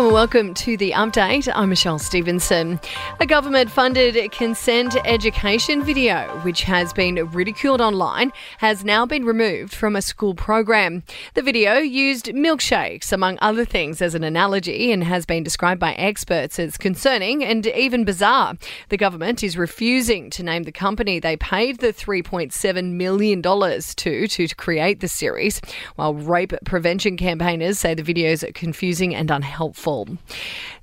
And welcome to the update. I'm Michelle Stevenson. A government funded consent education video, which has been ridiculed online, has now been removed from a school program. The video used milkshakes, among other things, as an analogy and has been described by experts as concerning and even bizarre. The government is refusing to name the company they paid the $3.7 million to to create the series, while rape prevention campaigners say the videos are confusing and unhelpful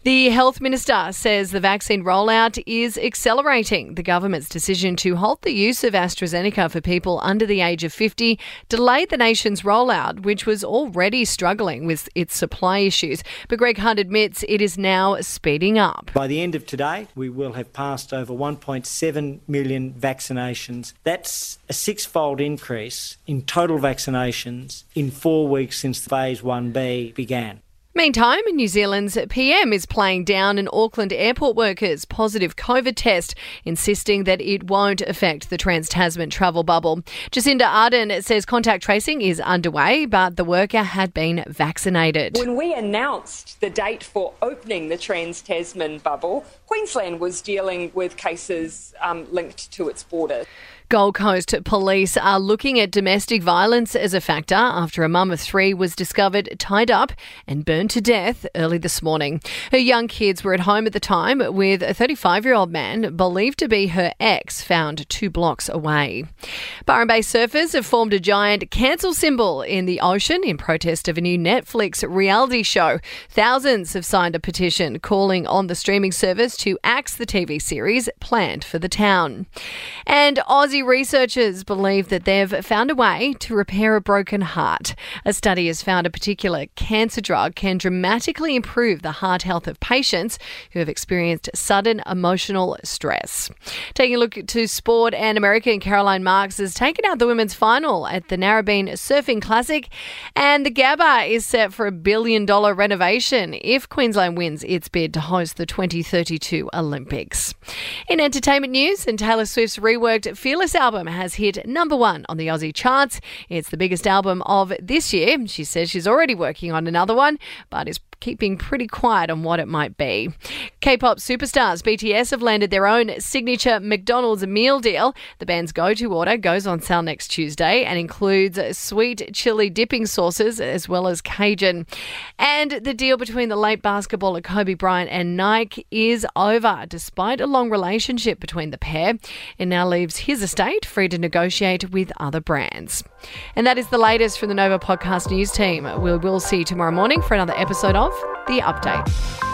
The health minister says the vaccine rollout is accelerating. The government's decision to halt the use of AstraZeneca for people under the age of 50 delayed the nation's rollout, which was already struggling with its supply issues. But Greg Hunt admits it is now speeding up. By the end of today, we will have passed over 1.7 million vaccinations. That's a six fold increase in total vaccinations in four weeks since phase 1B began. Meantime, New Zealand's PM is playing down an Auckland airport worker's positive COVID test, insisting that it won't affect the Trans Tasman travel bubble. Jacinda Ardern says contact tracing is underway, but the worker had been vaccinated. When we announced the date for opening the Trans Tasman bubble, Queensland was dealing with cases um, linked to its border. Gold Coast police are looking at domestic violence as a factor after a mum of three was discovered tied up and burned to death early this morning. Her young kids were at home at the time with a 35 year old man believed to be her ex found two blocks away. Byron Bay surfers have formed a giant cancel symbol in the ocean in protest of a new Netflix reality show. Thousands have signed a petition calling on the streaming service to axe the TV series planned for the town. And Aussie researchers believe that they've found a way to repair a broken heart. A study has found a particular cancer drug can dramatically improve the heart health of patients who have experienced sudden emotional stress. Taking a look to sport, and American Caroline Marks has taken out the women's final at the Narrabeen Surfing Classic, and the Gabba is set for a billion dollar renovation if Queensland wins its bid to host the 2032 Olympics. In entertainment news, and Taylor Swift's reworked Fearless album has hit number one on the Aussie charts. It's the biggest album of this year. She says she's already working on another one, but is keeping pretty quiet on what it might be. K pop superstars BTS have landed their own signature McDonald's meal deal. The band's go to order goes on sale next Tuesday and includes sweet chili dipping sauces as well as Cajun. And the deal between the late basketballer Kobe Bryant and Nike is over. Despite a long relationship between the pair, it now leaves his estate free to negotiate with other brands. And that is the latest from the Nova Podcast News team. We will see you tomorrow morning for another episode of The Update.